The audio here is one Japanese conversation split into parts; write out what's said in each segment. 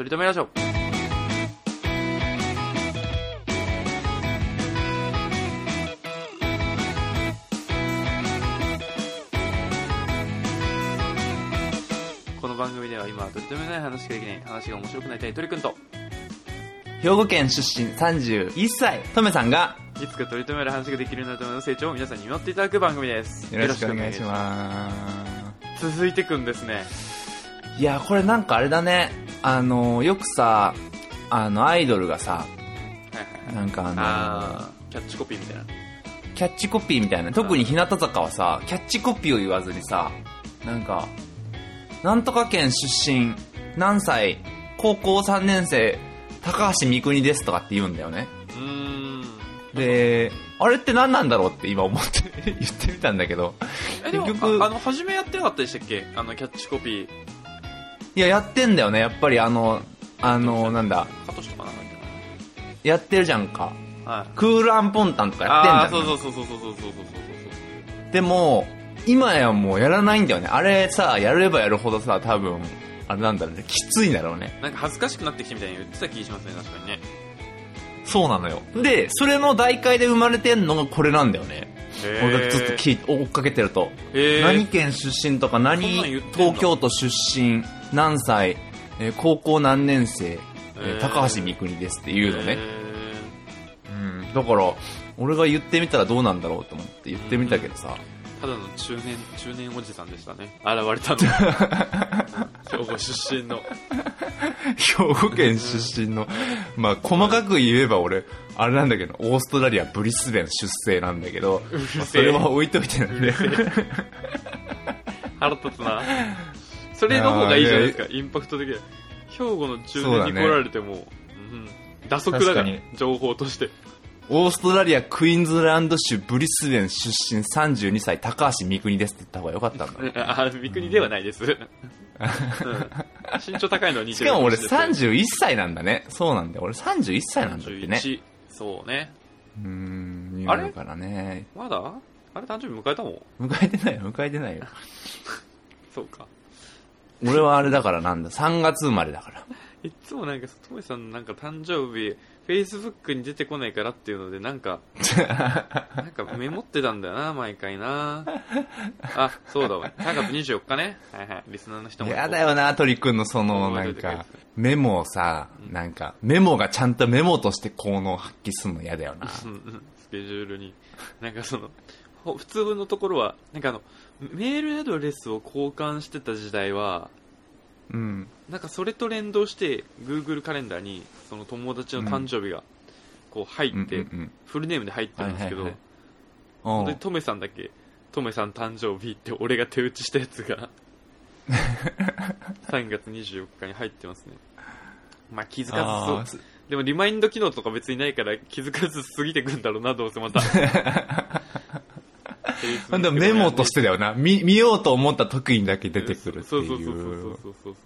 取り留めラジオこの番組では今は取り留めない話しかできない話が面白くなりたい鳥くんと兵庫県出身31歳、とめさんが、いつか取り留める話ができるようになるための成長を皆さんに見守っていただく番組ですよろしくお願いしすます。続いてくんですねいや、これなんかあれだね。あの、よくさ、あの、アイドルがさ、なんかあのキャッチコピーみたいな。キャッチコピーみたいな。特に日向坂はさ、キャッチコピーを言わずにさ、なんか、なんとか県出身、何歳、高校3年生、高橋みくにですとかって言うんだよね。うーん。で、あれって何なんだろうって今思って 言ってみたんだけど、結局ああの初めやってなかったでしたっけ？あのキャッチコピーいや、やってんだよね。やっぱりあの、あの、なんだ、カトシとかなんかやってるじゃんか。はいクールアンポンタンとかやってんああじゃん。そうそうそうそうそうそうそうそうそうでも、今やもうやらないんだよね。あれさ、やればやるほどさ、多分、あれなんだろうね、きついんだろうね。なんか恥ずかしくなってきてみたいに言ってた気しますね確かにねそうなのよ。で、それの代替で生まれてんのがこれなんだよね。俺がずっと追っかけてると。何県出身とか、何東京都出身、何歳、えー高校何年生、えー高橋みくにですっていうのね。へうん。だから、俺が言ってみたらどうなんだろうと思って言ってみたけどさ。ーただの中年中年おじさんでしたね現れたの 兵庫出身の兵庫県出身の、まあ、細かく言えば俺、あれなんだけど、オーストラリア、ブリスベン出生なんだけど、まあそれは置いといてなんで。腹立つなそれの方がいいじゃないですか。インパクト的に。兵庫の中年に来られても、うん、打足だ。から情報として。オーストラリア、クイーンズランド州、ブリスベン出身、32歳、高橋みくにですって言った方がよかったんだ。あ三国ではないです、うん。身長高いのは似るしてかも俺かしれない31歳なんだね。そうなんだよ。俺31歳なんだってね。31そうね。うーん、あれだからね。まだ？あれ誕生日迎えたもん迎えてないよ、迎えてないよ。そうか俺はあれだからなんだ、3月生まれだから。いっつもなんかトメさんのなんか誕生日フェイスブックに出てこないからっていうのでなんか なんかメモってたんだよな毎回な。あそうだわ。3月24日ね。はいはい。リスナーの人も。やだよな、鳥くんのその、なんか、メモをさ、なんか、メモがちゃんとメモとして効能を発揮するの嫌だよな。スケジュールに。なんかそのほ普通のところはなんかあのメールアドレスを交換してた時代はうん。なんかそれと連動して Google カレンダーにその友達の誕生日がこう入って、フルネームで入ってるんですけど、はいはいはい。でトメさんだけ？トメさん誕生日って俺が手打ちしたやつが 3月24日に入ってますね。まあ気づかあずそう。でもリマインド機能とか別にないから気づかず過ぎてくんだろうなどうせまた あ。でもメモとしてだよな。見、見ようと思った時にだけ出てくるっていうそうそうそうそ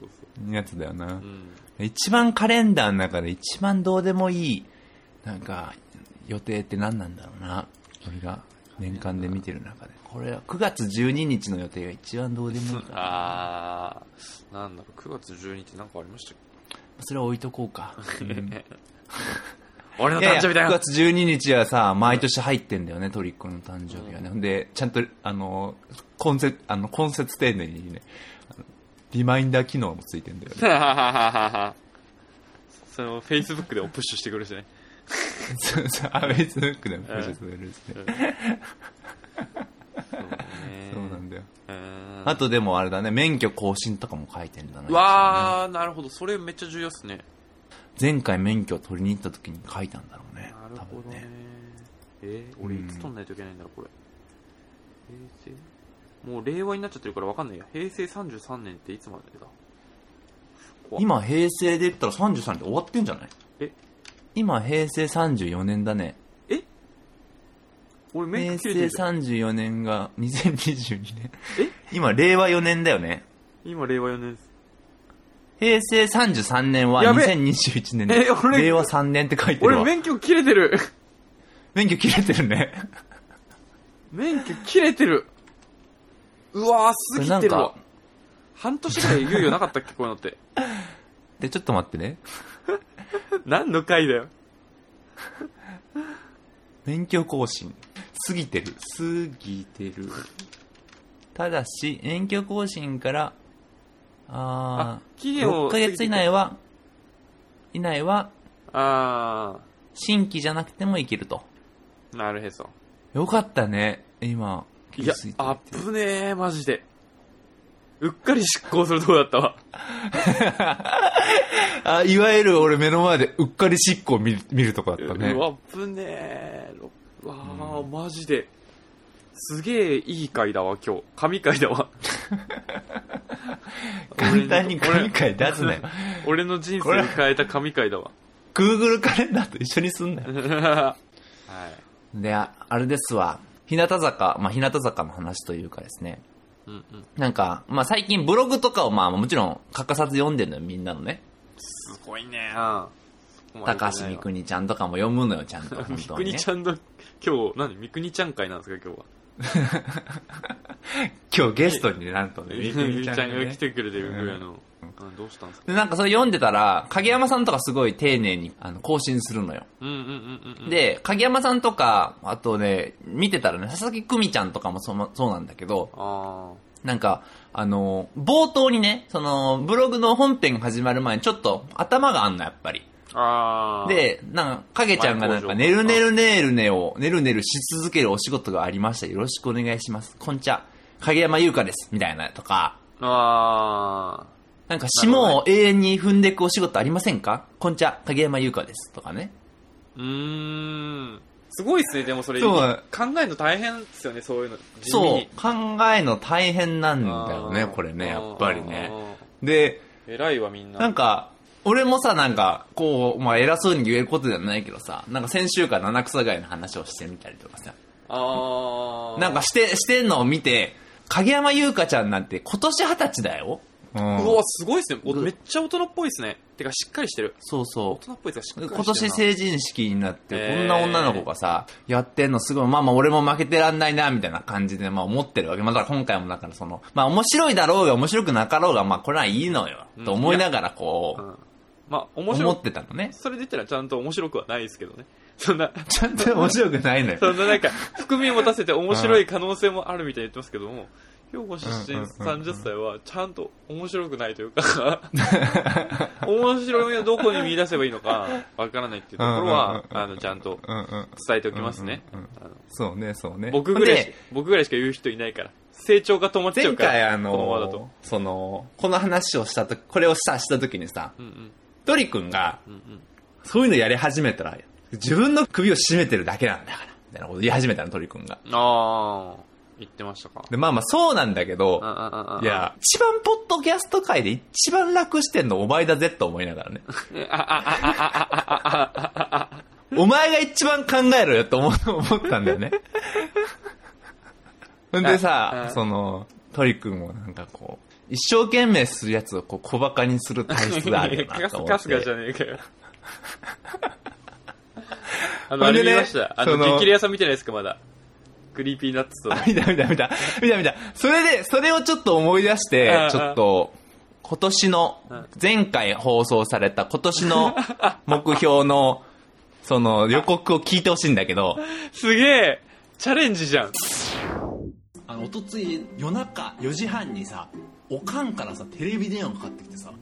うやつだよなう。ん一番カレンダーの中で一番どうでもいい、なんか、予定って何なんだろうな。俺が年間で見てる中で。これは9月12日の予定が一番どうでもいいから。あーなんだろう9月12日なんかありましたっそれは置いとこうか。俺のいやいや誕生日だよ9月12日はさ、毎年入ってんだよね、トリックの誕生日はね。ほんで、ちゃんと、あの、根節、あの、根節丁寧にね、リマインダー機能もついてんだよね。そのフェイスブックでもプッシュしてくるしねそうそう、アメイズブックでもプッシュされるしね。そうねそうなんだよ。うんあとでもあれだね、免許更新とかも書いてんだな。うわーなるほどそれめっちゃ重要っすね前回免許を取りに行った時に書いたんだろうね。なるほどね。ね。えー俺いつ取んないといけないんだろうこれ。平成？もう令和になっちゃってるから分かんないや。平成33年っていつまでだ？今平成で言ったら33って終わってんじゃない？え？今平成34年だね。俺免平許切れて成る34年が2022年。え？今令和4年だよね。今令和4年です平成33年はやべ2021年で、え俺令和3年って書いてる俺わ。免許切れてる免許切れてるね。免許切れてるうわー過ぎてるわなんか半年ぐらい猶予なかったっけ？こういうのってって、ちょっと待ってね。何の回だよ。免許更新。過ぎてる。過ぎてる。ただし、免許更新から、ああ期ー、限を6ヶ月以内は、以内は、あ新規じゃなくてもいけると。ー、なるへそ。よかったね、今。いやあぶねえ、マジで。うっかり執行するとこだったわ。あ、いわゆる俺目の前でうっかり執行見る見るとこだったねう。わ、ぶねえ。うわあ、マジで。すげえいい回だわ、今日。神回だわ。簡単に神回出すなよ。俺の人生を変えた神回だわ。Google カレンダーと一緒にすんなよ。はい。で、ああれですわ。日向坂、まあ、日向坂の話というかですね。うんうん。なんか、まあ、最近ブログとかをまあ、もちろん欠かさず読んでるのよ、みんなのね。すごいね。うん。高橋みくにちゃんとかも読むのよ、ちゃんと。本み当に、ねくにち。ゃんの、今日、何？みくにちゃん会なんですか、今日は。今日ゲストにね、なんとね、みくにちゃんが来てくれてるぐらいの。うんどうしたんですか？で、なんかそれ読んでたら、影山さんとかすごい丁寧にあの更新するのよ。うんうんうんうんうん。、で、影山さんとか、あとね、見てたらね、佐々木久美ちゃんとかもそそうなんだけど、あなんか、あの、冒頭にね、その、ブログの本編が始まる前にちょっと頭があんの、やっぱり。で、なんか、影ちゃんがなんか、前ねるねるねるねを、ねるねるし続けるお仕事がありました。よろしくお願いします。こんちゃ、影山優香です。みたいなとか、あなんか、霜を永遠に踏んでいくお仕事ありませんか？こんちゃ、影山優香です。とかね。ー。うーん。すごいっすね、でもそれ。そう考えるの大変ですよね、そういうの。そうに、考えの大変なんだよね、これね、やっぱりね。うんで、偉いわ、みんな。なんか、俺もさ、なんか、こう、まあ、偉そうに言えることではないけどさ、なんか先週から七草がいの話をしてみたりとかさ、ああ。なんかして、してんのを見て、影山優香ちゃんなんて今年二十歳だよ。う。うんわ、すごいっすね。おめっちゃ大人っぽいっすね。てか、しっかりしてる。そうそ大人っぽいっすかしっかう。りしてるな。今年成人式になって、こんな女の子がさ、やってんのすごい、まあまあ俺も負けてらんないな、みたいな感じで、まあ思ってるわけ。まあだから今回もだからその、まあ面白いだろうが面白くなかろうが、まあこれはいいのよ。と思いながらこう、うん。まあ、面白思ってたのね。それで言ったらちゃんと面白くはないですけどね。そんな、ちゃんと面白くないのよ。そんななんか、含みを持たせて面白い可能性もあるみたいに言ってますけども、兵庫出身うんうんうんうん30歳はちゃんと面白くないというか、面白みをどこに見出せばいいのかわからないっていうところは、あの、ちゃんと。伝えておきますね。そうね、そうね。僕ぐらい僕ぐらいしか言う人いないから。成長が止まっちゃうから。前回あこのままだとの。、その、この話をしたとき、これをさ、したときにさ、うんうん。トリ君が。そういうのやり始めたら、自分の首を絞めてるだけなんだから、みたいなこと言い始めたの、トリ君が。ああ、言ってましたか。で、まあまあそうなんだけど、いや、一番ポッドキャスト界で一番楽してんのお前だぜと思いながらね。お前が一番考えろよと思思ったんだよね。んであさあ、その、トリ君もなんかこう、一生懸命するやつをこう小馬鹿にする体質があるよなカスと思カスって。カじゃねえかよ。あの、あれ見ました。あの、激レアさん見てないですか、まだ。クリーピーナッツと。あ、見た見た見た。見た見た。それで、それをちょっと思い出してちょっと、今年のうん、前回放送された今年の 目標の、その予告を聞いてほしいんだけど、すげえチャレンジじゃん。あの、おとつい夜中4時半にさ、おかんからさ、テレビ電話かかってきてさ、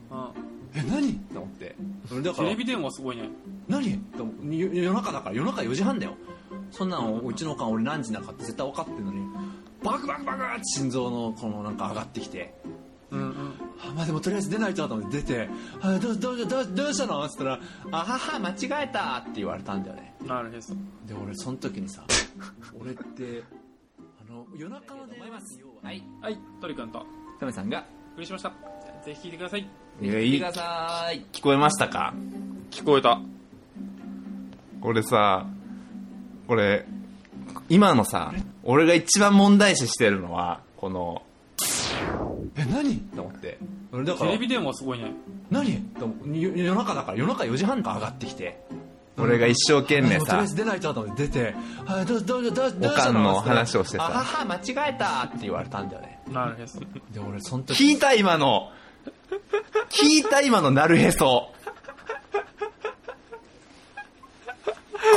え、何？って思って。それだから、電話すごいね。何？って思うよ夜中だから、夜中4時半だよ。そんなの、うちのおかん俺何時なのかって絶対分かってんのに、バクバクバクって心臓のこのなんか上がってきて、うんうん。あまあでもとりあえず出ないとと思って出て「あどうどうどうどうしたの?」っつったら「あはは間違えた」って言われたんだよねなるへそ。で俺その時にさ 俺ってあの夜中の電話はい。はい、トリ君と、タメさんが。お送りしました。ぜひ聞いてください。いやいいください。聞こえましたか？聞こえた。これさこれ今のさ俺が一番問題視してるのはこのえ何？と思って。俺だから。電話すごいね。何？と思う夜夜中だから夜中4時半から上がってきて俺が一生懸命さ。とりあえず出ないと出て「はいどうどうどうどうどうおしたの?」かんの話をしてあはさは間違えたって言われたんだよね。なるへそ。で俺その時聞いた今の。聞いた今のなるへそ。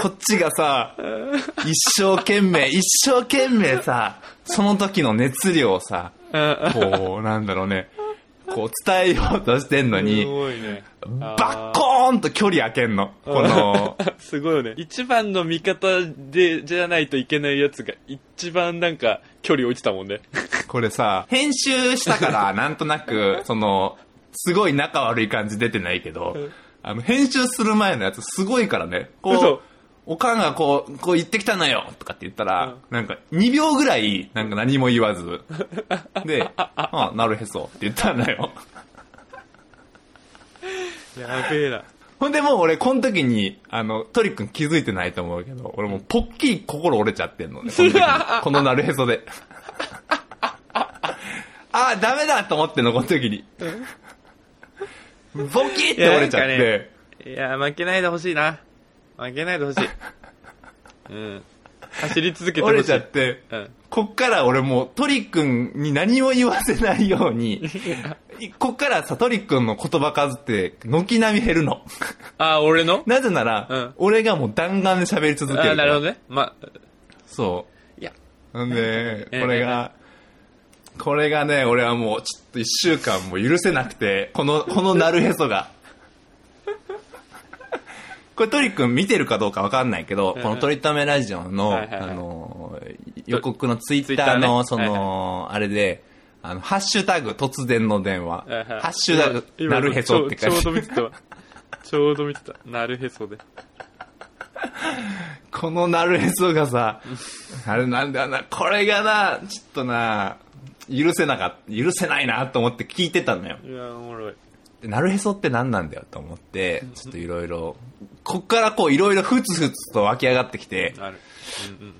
こっちがさ、一生懸命、一生懸命さ、その時の熱量をさ、こう、なんだろうね、こう伝えようとしてんのすに、ごいね。バッコーンと距離開けんの。この、すごいよね。一番の味方で、じゃないといけないやつが、一番なんか、距離置いてたもんね。これさ、編集したから、なんとなく、その、すごい仲悪い感じ出てないけど、あの、編集する前のやつすごいからね、こ嘘う、おかんがこう、こう言ってきたのよとかって言ったら、なんか2秒ぐらい、なんか何も言わず、で、あ、なるへそって言ったのよ。やべえな。ほんでもう俺、この時に、あの、トリックン気づいてないと思うけど、俺もうポッキリ心折れちゃってんのね、このなるへそで。あー、ダメだと思ってんの、この時に。ポキって折れちゃって、いや、負けないでほしいな。負けないでほしい。うん。走り続けてほしい。折れちゃって、うん。こっから俺もうトリックンに何も言わせないように、こっからさ、トリックンの言葉数って、軒並み減るの。あ、俺の？なぜなら、うん俺がもう弾丸で喋り続けるから。あ、なるほどね。ま、そう。いや、なんで、えこれが、これがね、俺はもうちょっと一週間も許せなくて、この、このなるへそが。これトリ君見てるかどうかわかんないけど、うんこのトリためラジオの、あの、予告のツイッターの、ねその、あれで、あの、ハッシュタグ突然の電話、ハッシュタグ今なるへそって書いてちょうちょうど見てたわ。ちょうど見てた。なるへそで。このなるへそがさ、あれなんだよな、これがな、ちょっとな、許せなかった、許せないなと思って聞いてたのよ。いや、おもろい。でなるへそって何なんだよと思って、ちょっといろいろ、こっからこういろいろふつふつと湧き上がってきて、なる。うんうん。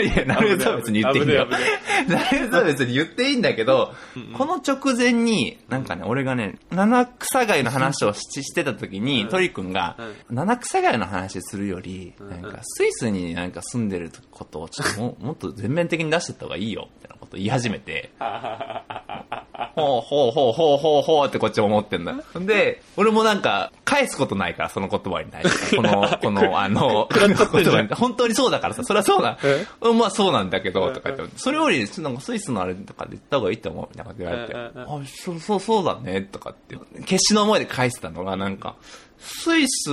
いや、なるへそは別に言っていいんだ。よ。危ない。なるへそは別に言っていいんだけど、この直前に、なんかね、俺がね、七草貝の話をししてた時に、トリ君が、七草貝の話するより、なんか、スイスになんか住んでることをちょっとも もっと全面的に出してった方がいいよ、みたいなこと言い始めて、ほうほうほうほうほうほうってこっちも思ってんだ。んで、俺もなんか、返すことないから、その言葉に対して。この、この、あの、言葉に。本当にそうだからさ、それはそうだ。うんまあそうなんだけど、とか言って、それより、なんかスイスのあれとかで言った方がいいと思う、みたいなこと言われて、あ、そうそうそうだね、とかって。決死の思いで返してたのが、なんか、スイス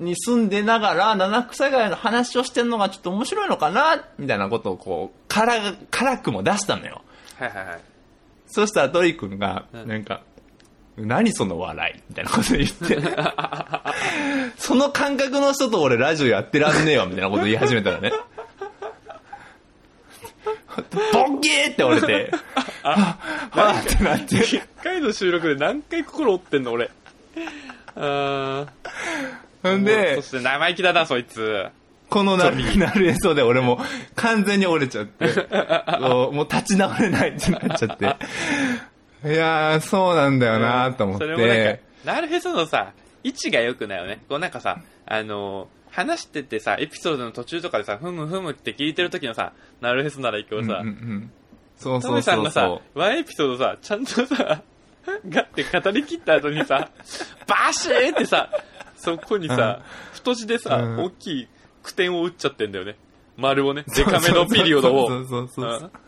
に住んでながら、七草貝の話をしてんのがちょっと面白いのかな、みたいなことをこう、辛、辛くも出したのよ。はいはいはい。そしたらトリ君が、なんか、何その笑いみたいなこと言って、その感覚の人と俺ラジオやってらんねえよみたいなこと言い始めたらね。ボケーって折れて、ああってなって、一回の収録で何回心折ってんの俺。あー。ほんでそ、して生意気だな、そいつ。このなるなる映像で俺もう完全に折れちゃって、もう立ち直れないってなっちゃって。いやー、そうなんだよなと思っそれもなんてか。、なるへそのさ、位置が良くないよね。こうなんかさ、あのー話しててさ、エピソードの途中とかでさ、ふむふむって聞いてる時のさ、なるへそならいいけどさ、うんうんうん。そうトメそうそう。さんがさそ、ワンエピソードさ、ちゃんとさ、ガって語り切った後にさ、バシーってさ、そこにさ、太字でさ、うん。大きい句点を打っちゃってんだよね。丸をね、デカめのピリオドを。そうそうそうそう。うん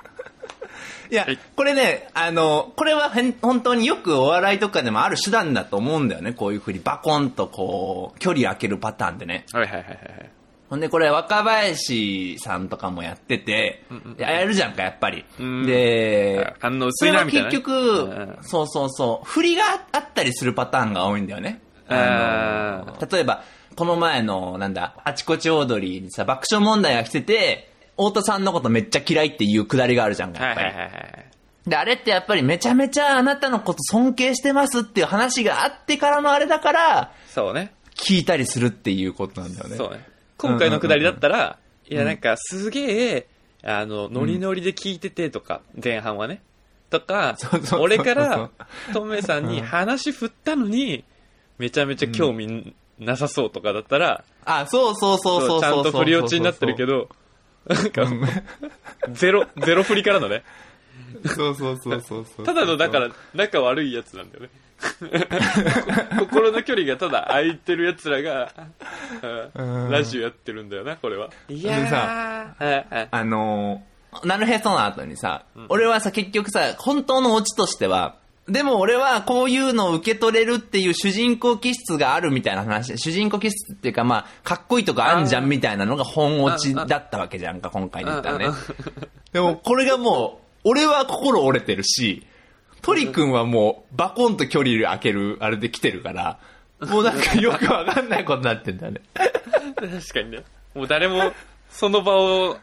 いやはい、これね、あの、これは本当によくお笑いとかでもある手段だと思うんだよね。こういうふうにバコンとこう、距離開けるパターンでね。はいはいはいはい。ほんで、これ若林さんとかもやってて、ややるじゃんか、やっぱりうん。で、反応それは薄いなみたいなね。結局、うんそうそうそう、振りがあったりするパターンが多いんだよね。あーの例えば、この前の、なんだ、あちこちオードリーにさ、爆笑問題が来てて、太田さんのことめっちゃ嫌いっていうくだりがあるじゃんか、やっぱり。はいはいはいはい。で、あれってやっぱりめちゃめちゃあなたのこと尊敬してますっていう話があってからのあれだから、そうね。聞いたりするっていうことなんだよね。そうね。今回のくだりだったら、いやなんかすげえ、あの、ノリノリで聞いててとか、前半はね。とかそうそうそう、そう俺から、トメさんに話振ったのに、めちゃめちゃ興味なさそうとかだったら、あ、そうそうそうそうそうちゃんと振り落ちになってるけど、ゼロ、ゼロ振りからのね。そうそうそうそうそう。ただの、だから、仲悪いやつなんだよね。心の距離がただ空いてるやつらが、うんラジオやってるんだよな、これは。いやでー、はいはいあのー、なるへその後にさ、ん俺はさ、結局さ、本当のオチとしては、でも俺はこういうのを受け取れるっていう主人公気質があるみたいな話、主人公気質っていうかまあ、かっこいいとかあんじゃんみたいなのが本オチだったわけじゃんか、今回で言ったらね。でもこれがもう、俺は心折れてるし、トリ君はもう、バコンと距離開ける、あれで来てるから、もうなんかよくわかんないことになってんだよね。確かにね。もう誰も、その場を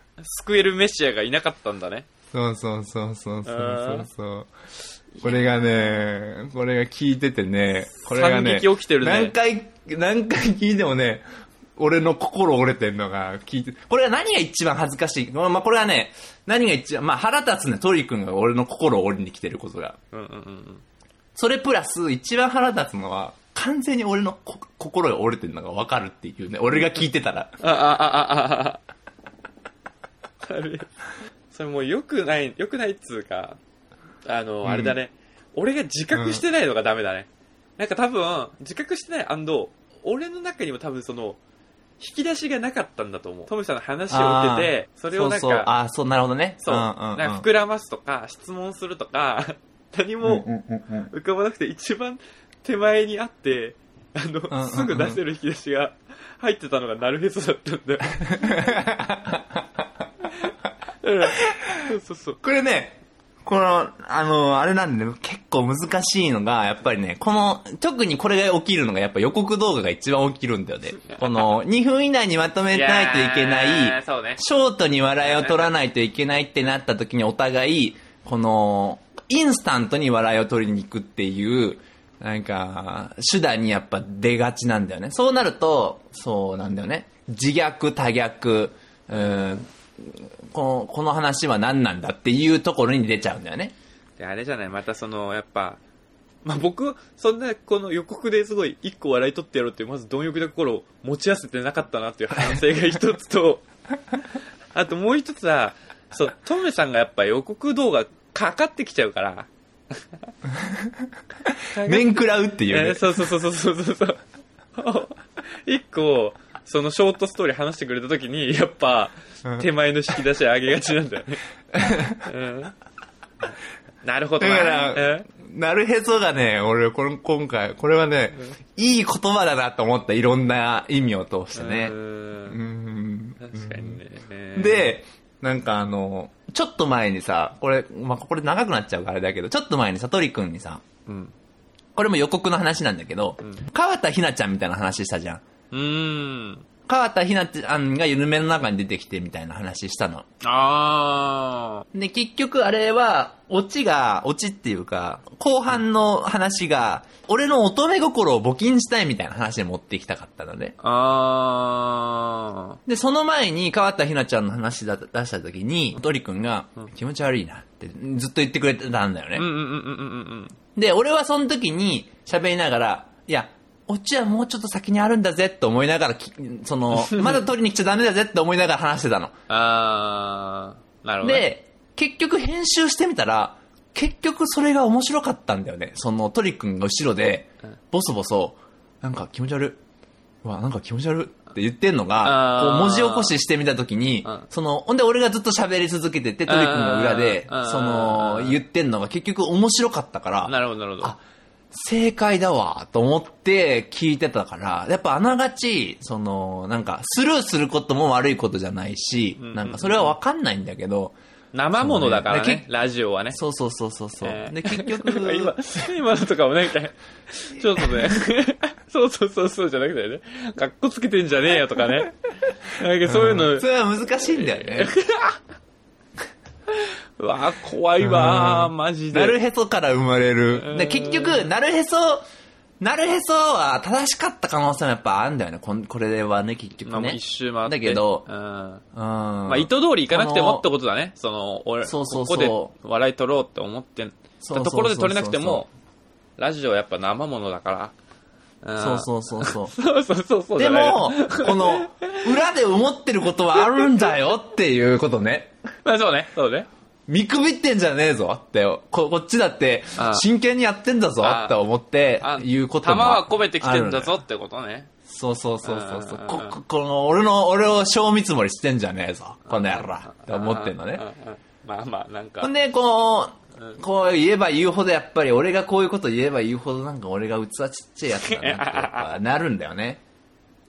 救えるメシアがいなかったんだね。そうそうそうそうそうそう。これがね、これが聞いててね、これがね、惨劇起きてるね何回、何回聞いてもね、俺の心折れてんのが聞いて、これが何が一番恥ずかしい？まあこれはね、何が一番、まあ腹立つね、トリ君が俺の心を折りに来てることが。うんうんうんうん。それプラス、一番腹立つのは、完全に俺のこ心が折れてるのが分かるっていうね、俺が聞いてたら。あ、あ、あ、あ、あ、あ。あれ、それもう良くない、良くないっつうか、あの、んあれだね。俺が自覚してないのがダメだね。なんか多分、自覚してない俺の中にも多分その、引き出しがなかったんだと思う。トムさんの話を受けて、それをなんそうそう、か、あーそう、なるほどね。そう、んうんうん、なんか膨らますとか、質問するとか、何も浮かばなくて一番手前にあって、あの、んうんうんすぐ出せる引き出しが入ってたのがナルヘソだったんだよ。うんそうそうそう。これね、この、あの、あれなんで、ね、結構難しいのが、やっぱりね、この、特にこれが起きるのが、やっぱ予告動画が一番起きるんだよね。この、2分以内にまとめないといけないやー、そうね。ショートに笑いを取らないといけないってなった時にお互い、この、インスタントに笑いを取りに行くっていう、なんか、手段にやっぱ出がちなんだよね。そうなると、そうなんだよね。自虐、多逆、うん、この、この話は何なんだっていうところに出ちゃうんだよね。であれじゃない、またその、やっぱ、まあ、僕、そんな、この予告ですごい、一個笑い取ってやろうっていう、まず貪欲な心を持ち合わせてなかったなっていう反省が一つと、あともう一つは、そう、トメさんがやっぱ予告動画かかってきちゃうから、面食らうっていうね。そうそうそうそうそうそう。一個、そのショートストーリー話してくれた時に、やっぱうん、手前の引き出し上げがちなんだよね。うんなるほどな。だからうんなるへそがね、俺、この、今回、これはね、いい言葉だなと思った、いろんな意味を通してねう。うんん確かにね。で、なんかあの、ちょっと前にさ、これ、まあ、これ長くなっちゃうからあれだけど、ちょっと前にさとりくんにさ、うん。これも予告の話なんだけど、ん川田ひなちゃんみたいな話したじゃん。うーん。川田ひなちゃんが夢の中に出てきてみたいな話したの。あで、結局あれは、オチが、オチっていうか、後半の話が、俺の乙女心を募金したいみたいな話に持ってきたかったのね。ー。あで、その前に川田ひなちゃんの話だ出した時に、トリくんが、気持ち悪いなってずっと言ってくれてたんだよね。ー。うんうんうんうんうんうん。で、俺はその時に喋りながら、いや、オチはもうちょっと先にあるんだぜって思いながらき、その、まだ取りに来ちゃダメだぜって思いながら話してたの。あー。なるほどね。で、結局編集してみたら、結局それが面白かったんだよね。そのトリ君が後ろでうん、ボソボソ、なんか気持ち悪い。うわ、なんか気持ち悪いって言ってんのあが、ーこう文字起こししてみたときにうん、その、ほんで俺がずっと喋り続けてて、トリ君が裏でうん、その、言ってんのが結局面白かったから、なるほどなるほど。あ、正解だわ、と思って聞いてたから、やっぱあながち、その、なんか、スルーすることも悪いことじゃないし、うんなんかそれはわかんないんだけど、生ものだからねね、ラジオはね。そうそうそうそうそう。えーで、結局、今、今のとかもなんか、ちょっとね、そうそうそうそうじゃなくてね、かっこつけてんじゃねえよとかね。なんかそういうの、それは難しいんだよね。うわ怖いわマジで。なるへそから生まれうんる。で、結局、なるへそ、なるへそは正しかった可能性もやっぱあるんだよね。こんこれはね、結局ねまあ一。周回って。だけどうん。うん。まあ意図通りいかなくてもってことだね。その、俺、そうそうそうここで笑い取ろうって思ってたところで取れなくても、ラジオはやっぱ生ものだから。うそうそうそう。そうそうそうそう。でも、この、裏で思ってることはあるんだよっていうことね。まあそうね、そうね。見くびってんじゃねえぞ。って、ここっちだってああ。真剣にやってんだぞ。ああ。って思ってあ言うことも弾は込めてきてんだぞ。ってことね。そうそうそうそうそう。うんこここの俺の俺を賞見積もりしてんじゃねえぞ。この野郎。って思ってんのね。まあまあ、なんか。ほんでこううん。こう言えば言うほどやっぱり俺がこういうこと言えば言うほどなんか俺が器ちっちゃいやつだなってやっぱ なるんだよね。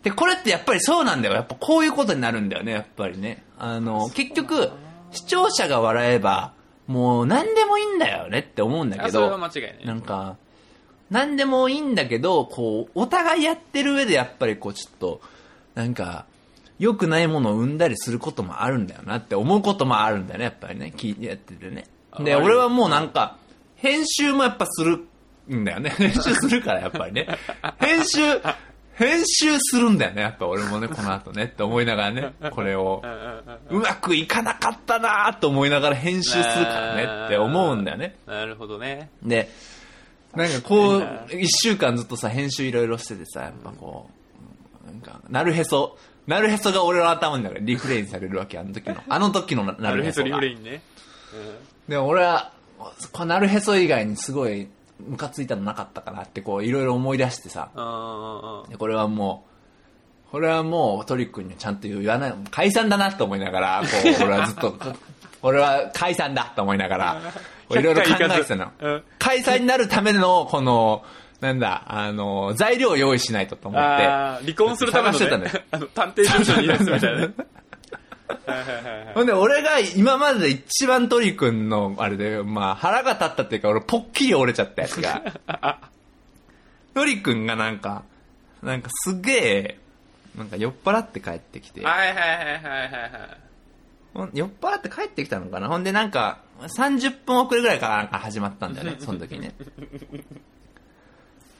でこれってやっぱりそうなんだよ。やっぱこういうことになるんだよね。やっぱりね。あの結局視聴者が笑えばもう何でもいいんだよねって思うんだけあそれはど間違いなんか何でもいいんだけどこうお互いやってる上でやっぱりこうちょっとなんか良くないものを生んだりすることもあるんだよなって思うこともあるんだよねやっぱりね。聞いてやっててね。で俺はもうなんか編集もやっぱするんだよね。編集するからやっぱりね。編集編集するんだよねやっぱ俺もねこの後ねって思いながらねこれをうまくいかなかったなーと思いながら編集するからねって思うんだよねなるほどね。で、なんかこう、一週間ずっとさ、編集いろいろしててさ、やっぱこう、なんか、なるへそ、なるへそが俺の頭の中でリフレインされるわけ、あの時の。あの時のなななるへそるへそが。リフレインね。で、俺は、こうなるへそ以外にすごい、ムカついたのなかったかなって、こう、いろいろ思い出してさ、これはもう、これはもうトリックにはちゃんと言わない、解散だなと思いながら、こう、俺はずっと、俺は解散だと思いながら、いろいろ考えてたの。うん。解散になるための、この、なんだ、あの、材料を用意しないとと思って。離婚するための、探してたんだね、あの探偵事務所にいらすみたいなほんで、俺が今までで一番トリ君の、あれで、まあ、腹が立ったっていうか、俺、ポッキリ折れちゃったやつが、トリ君がなんか、なんかすげえ、なんか酔っ払って帰ってきて、はいはいはいはいはいはい。ほん酔っ払って帰ってきたのかな？ほんでなんか、30分遅れぐらいからなんか始まったんだよね、その時ね。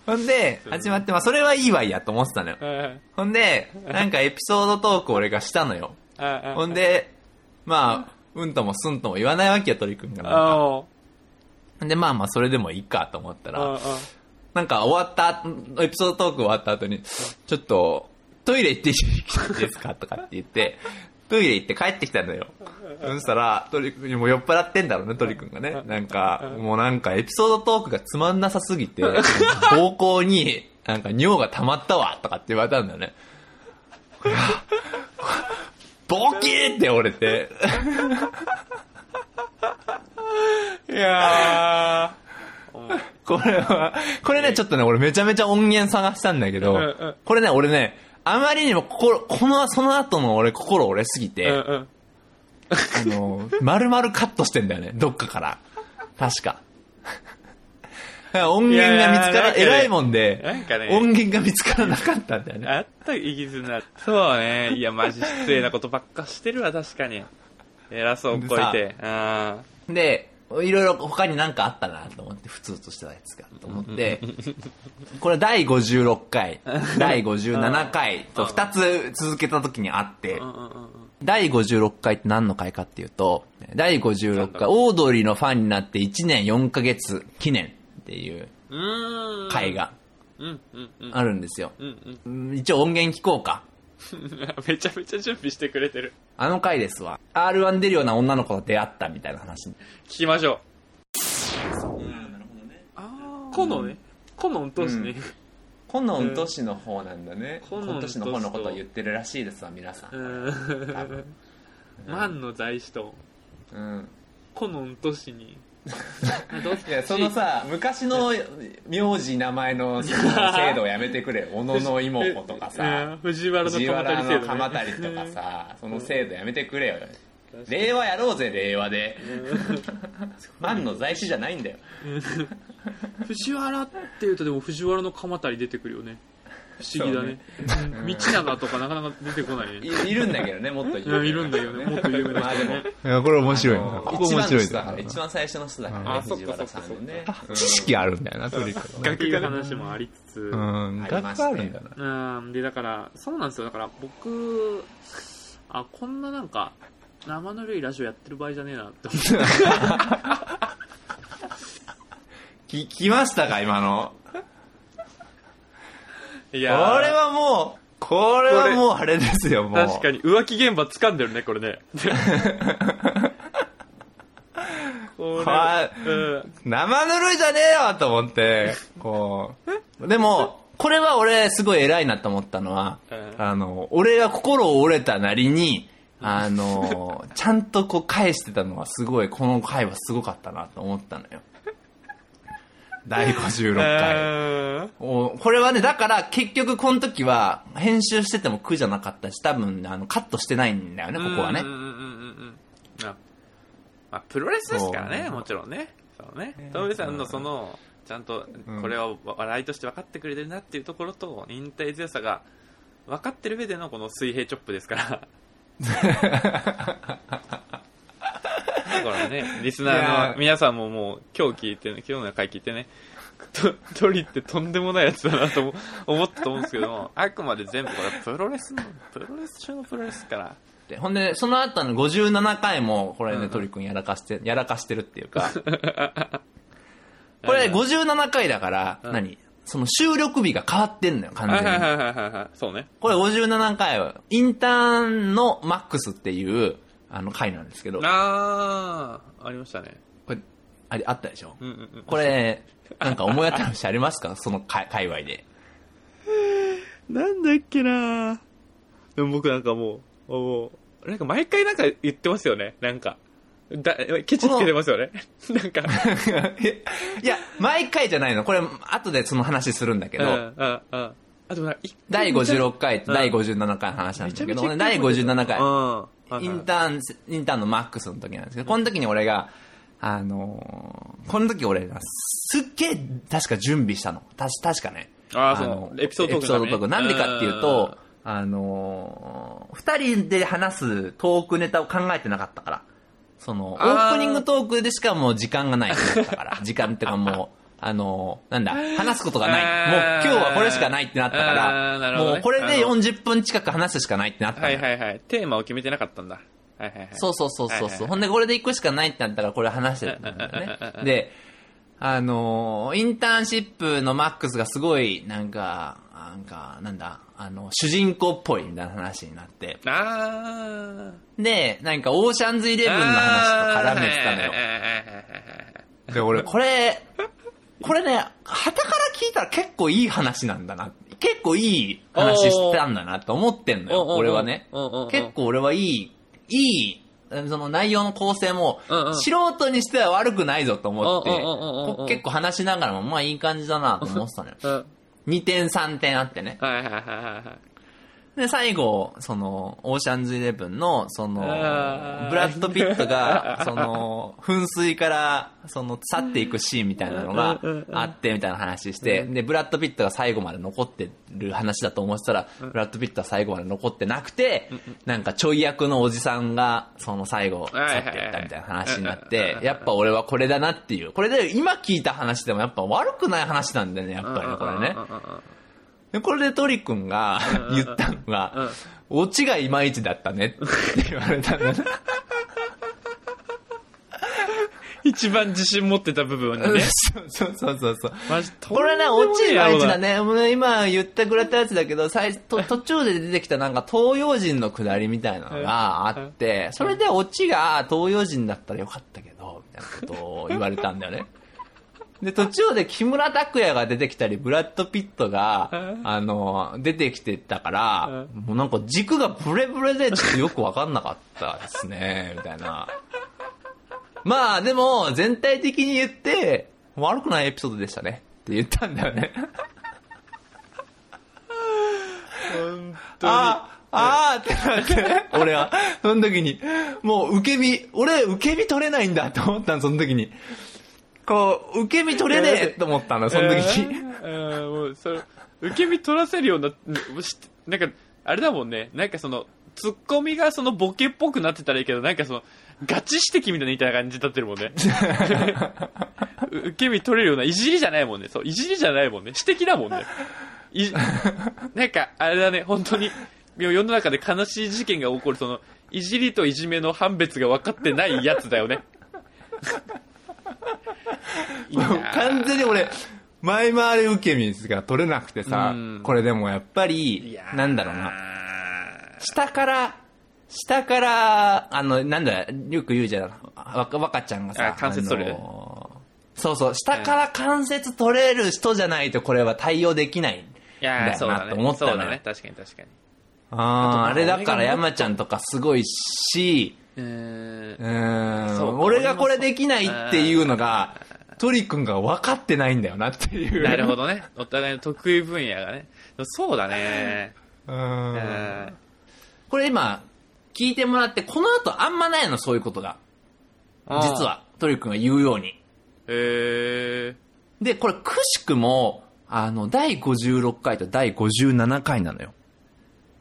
ほんで、始まって、まあ、それはいいわいやと思ってたのよ。ほんで、なんかエピソードトーク俺がしたのよ。ほんで、まあ、うんともすんとも言わないわけよ、鳥くんがなんか。あで、まあまあ、それでもいいかと思ったあら、なんか終わった、エピソードトーク終わった後に、ちょっと、トイレ行っていいですかとかって言って、トイレ行って帰ってきたのよ。そしたら、トリ君にも酔っ払ってんだろうね、トリ君がね。なんか、もうなんかエピソードトークがつまんなさすぎて、膀胱になんか尿が溜まったわ、とかって言われたんだよね。ボキーって折れて、いやーこれは、これね、ちょっとね、俺めちゃめちゃ音源探したんだけどこれね、俺ね、あまりにも心、この、その後の俺心折れすぎうんて、うんあの、丸々カットしてんだよね、どっかから。確か。音源が見つから、い偉いもんでなんかね、音源が見つからなかったんだよね。あった、イギリスな。そうね。いや、マジ失礼なことばっかしてるわ、確かに。偉そうこいて。あで、いろいろ他になんかあったなと思って、普通としてたやつが、と思って、これ第56回、第57回と2つ続けた時にあって第56回って何の回かっていうと、第56回、オードリーのファンになって1年4ヶ月記念っていううん。うーん。回がうんうんうん。あるんですよ。うんうん一応音源聞こうか。うん。めちゃめちゃ準備してくれてる。あの回ですわ。R1 出るような女の子と出会ったみたいな話。聞きましょう。ああ。このね。このうんとしね。このうんとしの方なんだね。このうんとしとの方のことを言ってるらしいですわ、皆さん。万の在子と、うん。このうんとしに。いや、そのさ、昔の名字名前の制度をやめてくれよ。小野の妹子とかうさん、藤原の藤鎌足制度ね鎌足とかさ、その制度やめてくれよ。令和やろうぜ、令和で。万の在子じゃないんだよ。藤原っていうとでも藤原の鎌足り出てくるよね不思議だね。うん道長とかなかなか出てこない。ねいいるんだけどね、もっといやいるんだよね。もっと有名なまあでも。人ね、いや、これ面白いな。ここ面白いだ一番の人だから、一番最初の人だからねあ、そっか。藤原さんのね。うん知識あるんだよな、とにかくな。っていう話もありつつ。うん、学科あるんだな。うん。でだからそうなんですよ。だから僕あこんななんか生ぬるいラジオやってる場合じゃねえなって思って。聞 きましたか、今の。いこれはもう、これはもうあれですよ、もう。確かに浮気現場掴んでるねこれねこはれ、うん。生ぬるいじゃねえよと思って、こう。でも、これは俺すごい偉いなと思ったのは、うんあの、俺が心を折れたなりに、あの、ちゃんとこう返してたのはすごい、この回はすごかったなと思ったのよ。第56回。おこれはね、だから結局この時は編集してても苦じゃなかったし、多分あのカットしてないんだよね、ここはねうん。うんうんうんまあ、プロレスですからね、もちろんね。そうね。トムさんのその、ちゃんとこれを笑いとして分かってくれてるなっていうところと、引退強さが分かってる上でのこの水平チョップですから。だからね、リスナーの皆さんももう今日聞いてね、今日の回聞いてね、とトリってとんでもないやつだなと思思ったと思うんですけども、あくまで全部これプロレスの、プロレス中のプロレスから、でほんで、その後の57回も、これね、うん。トリ君やらかして、やらかしてるっていうか、これ57回だから、うん。何？その収録日が変わってんのよ、完全に。はいはいはいはいはいはい。そうね。これ57回は、インターンのマックスっていう、あの回なんですけど、こあー、ありましたね。れ、あれ、あったでしょ？うんうんうん。これ、なんか思い当たる節ありますか？その界界隈で。なんだっけなでも僕なんかもう、もう、なんか毎回なんか言ってますよね。なんか。だケチつけてますよね。なんか。いや、毎回じゃないの。これ、後でその話するんだけど、うんうんうん。あ、第56回第57回の話なんだけど、めちゃめちゃ第57回、うん。インターン、インターンのマックスの時なんですけど、この時に俺が、あのーこの時俺がすっげえ確か準備したの。たし確かね。あーそのエピソードトークのためにエピソードトークなんでかっていうと、あのー二人で話すトークネタを考えてなかったから。その、オあーープニングトークでしかもう時間がないから。時間っていうかもう、あのーなんだ、話すことがない。もう今日はこれしかないってなったから、ねもうこれで40分近く話すしかないってなったのはよいはいはい。テーマを決めてなかったんだ。はいはいはい。そうそうそうそうそう。はいはいはいほんで、これで行くしかないってなったから、これ話してるんだよね。で、あのーインターンシップのマックスがすごい、なんか、なんか、なんだ、あの、主人公っぽいみたいな話になって。で、なんか、オーシャンズイレブンの話と絡めてたのよ。で、俺、これ、これね、旗から聞いたら結構いい話なんだな。結構いい話してたんだなと思ってんのよ、俺はね。結構俺はいい、いい、その内容の構成も素人にしては悪くないぞと思って結構話しながらも、まあいい感じだなと思ってたのよ。うん。2点3点あってね。で、最後、その、オーシャンズイレブンの、その、ブラッド・ピットが、その、噴水から、その、去っていくシーンみたいなのがあって、みたいな話して、で、ブラッド・ピットが最後まで残ってる話だと思ってたら、ブラッド・ピットは最後まで残ってなくて、なんかちょい役のおじさんが、その最後、去っていったみたいな話になって、やっぱ俺はこれだなっていう。これで、今聞いた話でもやっぱ悪くない話なんだよね、やっぱりね、これね。でこれでトリ君が言ったのが、オチがいまいちだったねって言われたんだね。一番自信持ってた部分にね。そうそうそうそう。マジこれね、オチいまいちだね。ね。もう今言ってくれたやつだけど、最と 途中で出てきたなんか東洋人のくだりみたいなのがあって、それでオチが東洋人だったらよかったけど、みたいなことを言われたんだよね。で、途中で木村拓哉が出てきたり、ブラッド・ピットがうん、あの、出てきてたから、もうなんか軸がブレブレでちょっとよくわかんなかったですね、みたいな。まあ、でも、全体的に言って、悪くないエピソードでしたね。って言ったんだよね。本当に。ああ、あーってなってね、俺は。その時に、もう受け身、俺受け身取れないんだって思ったの、その時に。こう、受け身取れねえって思ったの、その時に。えーもう、それ、受け身取らせるような、しなんか、あれだもんね、なんかその、ツッコミがそのボケっぽくなってたらいいけど、なんかその、ガチ指摘みたいなみたいな感じになってるもんね。う 受け身取れるような、いじりじゃないもんね。そう、いじりじゃないもんね。指摘だもんね。いなんか、あれだね、本当に、世の中で悲しい事件が起こる、その、いじりといじめの判別が分かってないやつだよね。完全に俺、前回り受け身が取れなくてさうん、これでもやっぱいりなんだろうな。下から下から、あの、なんだ、よく言うじゃん。若若ちゃんがさあ、関節取る？あのそうそう、下から関節取れる人じゃないとこれは対応できない。いやー、だよな。と思ったのよそうだね。確かに確かに。ああ、あれだから山ちゃんとかすごいし、うーん俺がこれできないっていうのが、トリ君が分かってないんだよなっていう。なるほどね。お互いの得意分野がね。そうだね。う。うんん。これ今、聞いてもらって、この後あんまないの、そういうことが。実。は、トリ君が言うように。へー。で、これ、くしくも、あの、第56回と第57回なのよ。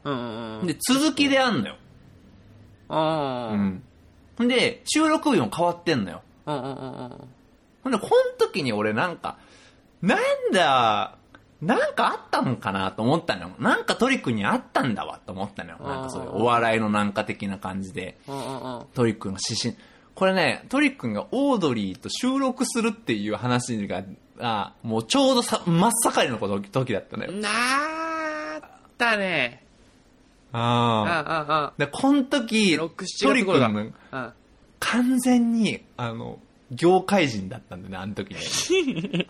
うんうんうん。で、続きであんのよ。あー。うん。で、収録日も変わってんのよ。うんうんうんうん。ほんで、この時に俺なんか、なんだ、なんかあったのかなと思ったのよ。なんかトリ君にあったんだわと思ったのよ。なんかそういうお笑いのなんか的な感じで。うんうんうん。トリックの指針。これね、トリックがオードリーと収録するっていう話が、あもうちょうどさ真っ盛りの時時だったのよ。なーったね。あああ。あ、あで、この時、6 7トリック月頃だがあ。完全に、あの、業界人だったんだよね、あの時ね。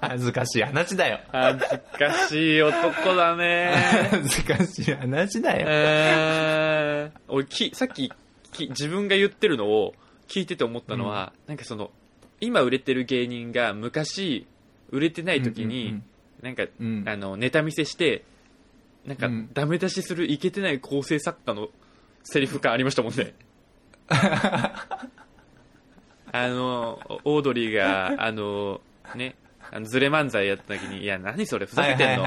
恥ずかしい話だよ。恥ずかしい男だね。恥ずかしい話だよ。えー、俺き、さっきき自分が言ってるのを聞いてて思ったのは、なんかその、今売れてる芸人が昔売れてない時に、うんうんなんか、うんあの、ネタ見せして、なんかうん、ダメ出しするイケてない構成作家のセリフ感ありましたもんね。あの、オードリーが、あの、ね、あのズレ漫才やった時に、いや、何それ、ふざけてんの、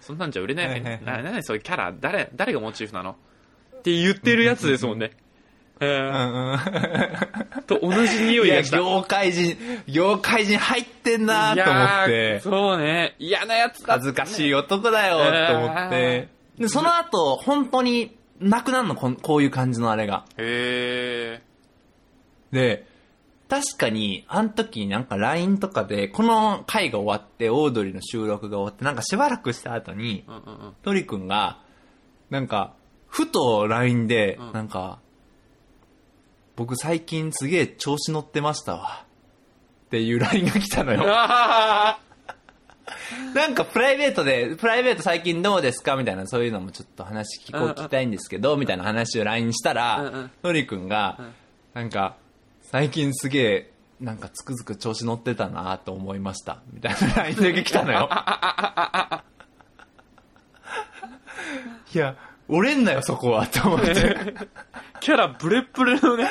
そんなんじゃ売れない。はいはいはいな、なにそれキャラ、誰、誰がモチーフなの？って言ってるやつですもんね。えうーんうんと同じ匂いいや、がした。業界人、業界人入ってんなと思って、そうね。嫌なやつだ恥ずかしい男だよと思って。で、その後、本当になくなるの、こういう感じのあれが。へで、確かに、あの時になんか LINE とかで、この回が終わって、オードリーの収録が終わって、なんかしばらくした後にー。、うんうんうん。トリ君が、なんか、ふと LINE でうん、なんか、僕最近すげえ調子乗ってましたわ。っていう LINE が来たのよ。あ なんかプライベートで、プライベート最近どうですかみたいな、そういうのもちょっと話聞こう、聞きたいんですけど、みたいな話を LINE したらん、トリ君がうん、なんか、最近すげえ、なんかつくづく調子乗ってたなと思いました。みたいな LINE だけ来たのよ。いや、折れんなよ、そこは、と思って。ー キャラブレッブレのね。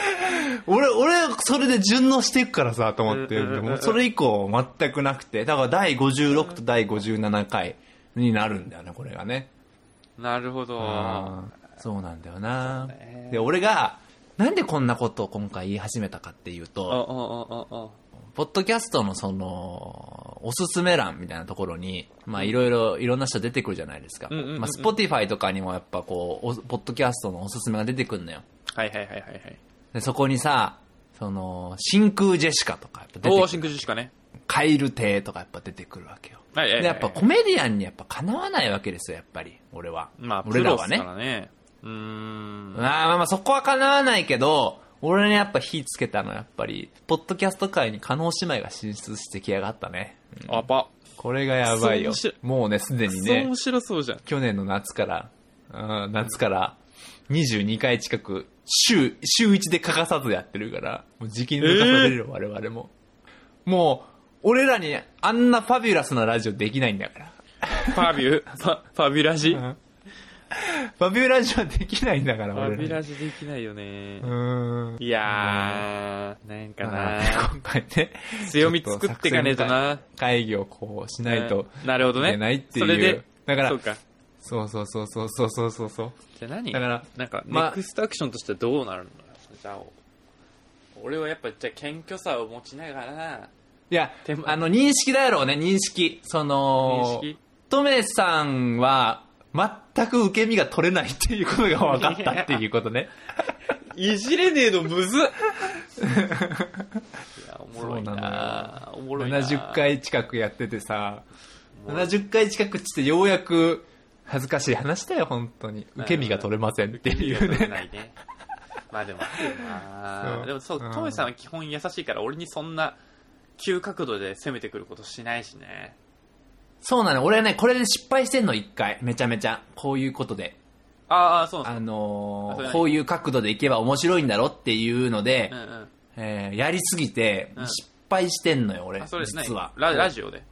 俺、俺、それで順応していくからさ、と思って。それ以降、全くなくて。だから、第56と第57回になるんだよね、これがね。なるほど。そうなんだよなね。で、俺が、なんでこんなことを今回言い始めたかっていうあ、と。ポッドキャストのその、おすすめ欄みたいなところに、まあいろいろ、いろんな人出てくるじゃないですか。まあ、スポティファイとかにもやっぱこう、おポッドキャストのおすすめが出てくるのよ。はいはいはいはいはい。で、そこにさ、その、真空ジェシカとかやっぱ出てくる。真空ジェシカね。カイル亭とかやっぱ出てくるわけよ。はいはいはい。で、やっぱコメディアンにやっぱかなわないわけですよ、やっぱり。俺は。まあ、プ俺らはねね。うーん。まあまあまあ、そこはかなわないけど、俺にやっぱ火つけたのはやっぱり、ポッドキャスト界に加納姉妹が進出してきやがったね。うんあば。これがやばいよ。もうね、すでにね面、白そうじゃん。去年の夏から、うん夏から22回近く、週、週1で欠かさずやってるから、もう時期に抜かされるよ、我々も。もう、俺らにあんなファビュラスなラジオできないんだから。ファビュ、ファ、ファビュラジ？うん バビュラジはできないんだから、バビュラジできないよね。うん。いやー、なんかな今回ね。強み作っていかねえとな。会議をこうしないとなるほどね。いけないっていう。それで、だから、そうか。そうそうそうそうそうそう。じゃあ何？だから、なんか、ネクストアクションとしてどうなるのじゃあ、俺はやっぱ、じゃあ謙虚さを持ちながら、いや、あの、認識だろうね、認識。その、認識？トメさんは、全く受け身が取れないっていうことが分かったっていうことね。いじれねえのむずっおもろいそうななおもろいな70回近くやっててさ、おもろい70回近くしてようやく、恥ずかしい話だよ、本当に。受け身が取れませんっていうね。ないね。まあでもあでもそううん、トメさんは基本優しいから、俺にそんな急角度で攻めてくることしないしね。そうなの。俺ね、これで失敗してんの、一回。めちゃめちゃ。こういうことで。ああ、そうあのー、こういう角度でいけば面白いんだろっていうのでか。う、んうん。えーやりすぎてうん、失敗してんのよ、俺。あ、それですね実は。。ララジオで。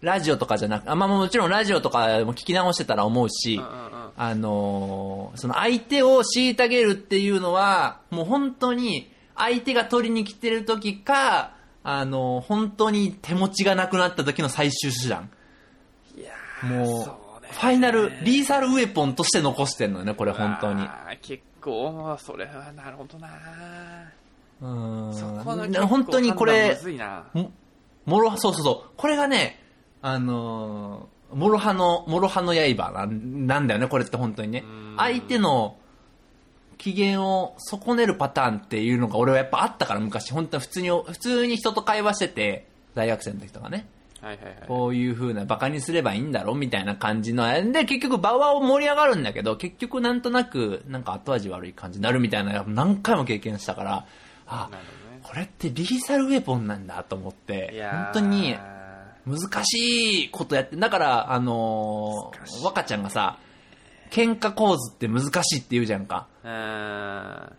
ラジオとかじゃなく、あまあもちろんラジオとかも聞き直してたら思うし、うんうんうん。あのーその相手を虐げるっていうのは、もう本当に相手が取りに来てる時か、あのー本当に手持ちがなくなった時の最終手段。もう、ファイナル、リーサルウェポンとして残してんのよね、これ本当に。結構、それはなるほどなうーんそこのな本当にこれむ、ずいなももろ、そうそうそう。これがね、あのー、もろ刃の、もろ刃の刃なんなんだよね、これって本当にねうん。相手の機嫌を損ねるパターンっていうのが俺はやっぱあったから、昔。本当に普通に、普通に人と会話してて、大学生の時とかね。はいはいはい。こういう風なバカにすればいいんだろみたいな感じの。で、結局場は盛り上がるんだけど、結局なんとなく、なんか後味悪い感じになるみたいな、何回も経験したから、あ、ねこれってリーサルウェポンなんだと思って本当に難しいことやって、だから、あのー、若ちゃんがさ、喧嘩構図って難しいって言うじゃんか。うーん。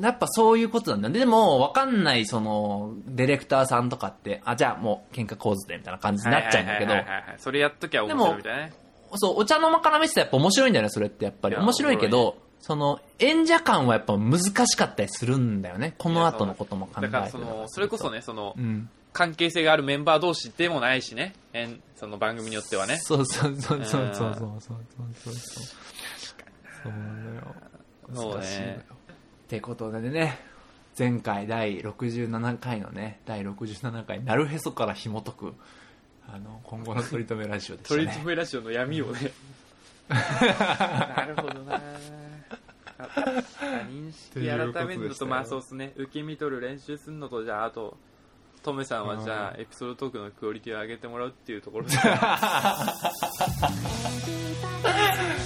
やっぱそういうことなんだ。でも、わかんない、その、ディレクターさんとかって、あ、じゃあもう喧嘩構図で、みたいな感じになっちゃうんだけどそれやっときゃ面白いみたいなね。そう、お茶の間から見てたらやっぱ面白いんだよね、それってやっぱり。面白いけど、その、演者感はやっぱ難しかったりするんだよね。この後のことも考えてだからその、それこそね、そのう、ん。関係性があるメンバー同士でもないしね。えんその番組によってはね。そうそうそうそうそうそうそうそうそう。そうなのよ。そう難しいのよね。ってことでね、前回第67回のね、第67回、なるへそから紐解く、あの、今後の取り留めラジオでしたね。ートメラジオの闇をね。なるほどなあ認識改めるのと、まあそうですね、受け身取る練習するのと、じゃあ、あと、トメさんはじゃあ、エピソードトークのクオリティを上げてもらうっていうところで、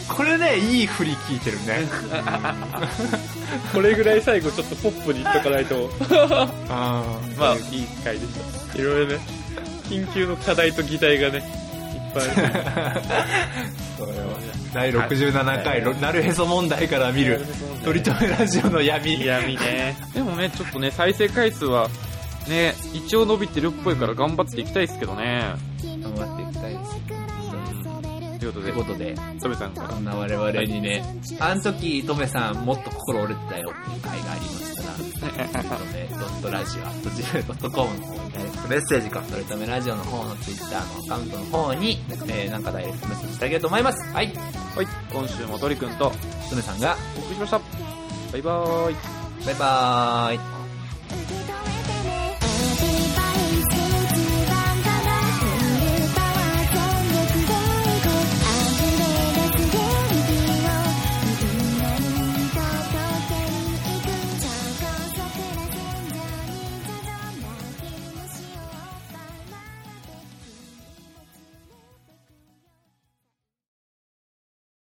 これね、いい振り聞いてるね。これぐらい最後ちょっとポップに言っとかないと、あまあ、いい回でした。いろいろね、緊急の課題と議題がね、いっぱいある。そうよ第67回、ろなるへそ問題から見る、取り留めラジオの闇。闇ね。でもね、ちょっとね、再生回数は、ね、一応伸びてるっぽいから頑張っていきたいですけどね。頑張っていきたいですよ。ということでという、ことで、トメさんからこんな我々にね、あの時、トメさんもっと心折れてたよっていう回がありましたら、とめドットラジオ、ドジメドットコムの方にダイレクトメッセージか、とりとめラジオの方のツイッターのアカウントの方に、えー、なんかダイレクトメッセージしてあげると思います。はい。はい、今週も鳥くんとトメさんが、お送りしました。バイバーイ。バイバーイ。